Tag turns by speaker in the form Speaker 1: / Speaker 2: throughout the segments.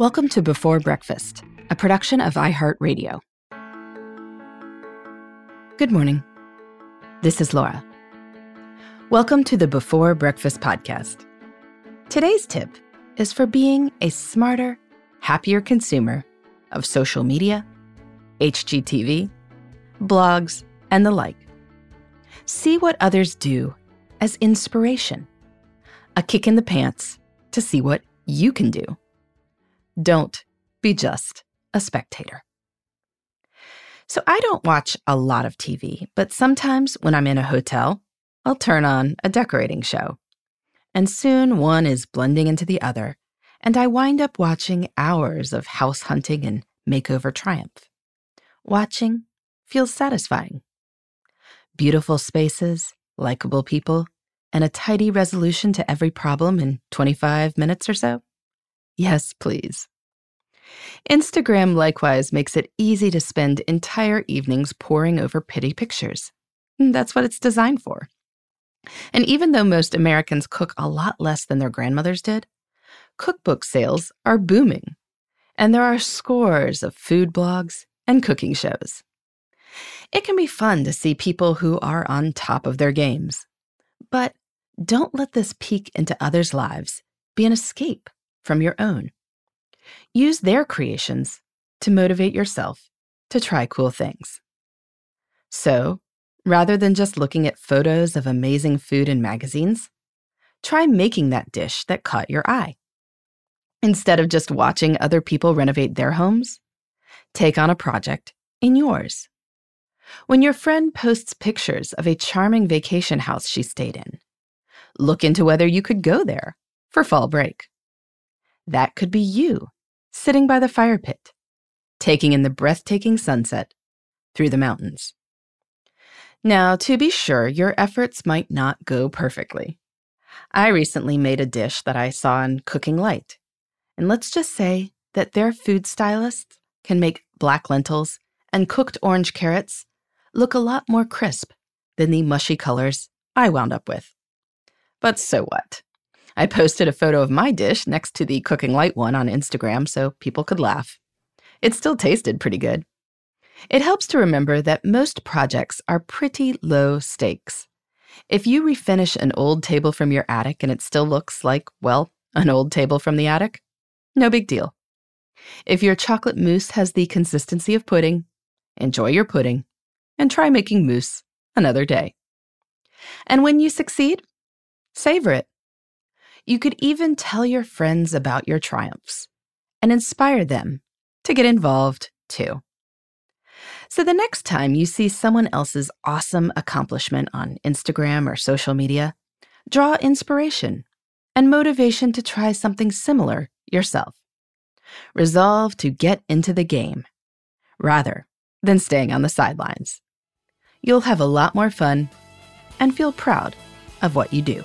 Speaker 1: Welcome to Before Breakfast, a production of iHeartRadio. Good morning. This is Laura. Welcome to the Before Breakfast podcast. Today's tip is for being a smarter, happier consumer of social media, HGTV, blogs, and the like. See what others do as inspiration, a kick in the pants to see what you can do. Don't be just a spectator. So, I don't watch a lot of TV, but sometimes when I'm in a hotel, I'll turn on a decorating show. And soon one is blending into the other, and I wind up watching hours of house hunting and makeover triumph. Watching feels satisfying. Beautiful spaces, likable people, and a tidy resolution to every problem in 25 minutes or so? Yes, please. Instagram likewise makes it easy to spend entire evenings poring over pretty pictures. Mm, that's what it's designed for. And even though most Americans cook a lot less than their grandmothers did, cookbook sales are booming. And there are scores of food blogs and cooking shows. It can be fun to see people who are on top of their games. But don't let this peek into others' lives be an escape from your own. Use their creations to motivate yourself to try cool things. So, rather than just looking at photos of amazing food in magazines, try making that dish that caught your eye. Instead of just watching other people renovate their homes, take on a project in yours. When your friend posts pictures of a charming vacation house she stayed in, look into whether you could go there for fall break. That could be you sitting by the fire pit, taking in the breathtaking sunset through the mountains. Now, to be sure, your efforts might not go perfectly. I recently made a dish that I saw in Cooking Light, and let's just say that their food stylists can make black lentils and cooked orange carrots look a lot more crisp than the mushy colors I wound up with. But so what? I posted a photo of my dish next to the Cooking Light one on Instagram so people could laugh. It still tasted pretty good. It helps to remember that most projects are pretty low stakes. If you refinish an old table from your attic and it still looks like, well, an old table from the attic, no big deal. If your chocolate mousse has the consistency of pudding, enjoy your pudding and try making mousse another day. And when you succeed, savor it. You could even tell your friends about your triumphs and inspire them to get involved too. So the next time you see someone else's awesome accomplishment on Instagram or social media, draw inspiration and motivation to try something similar yourself. Resolve to get into the game rather than staying on the sidelines. You'll have a lot more fun and feel proud of what you do.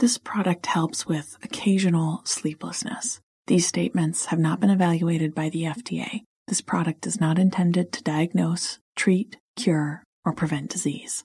Speaker 2: This product helps with occasional sleeplessness. These statements have not been evaluated by the FDA. This product is not intended to diagnose, treat, cure, or prevent disease.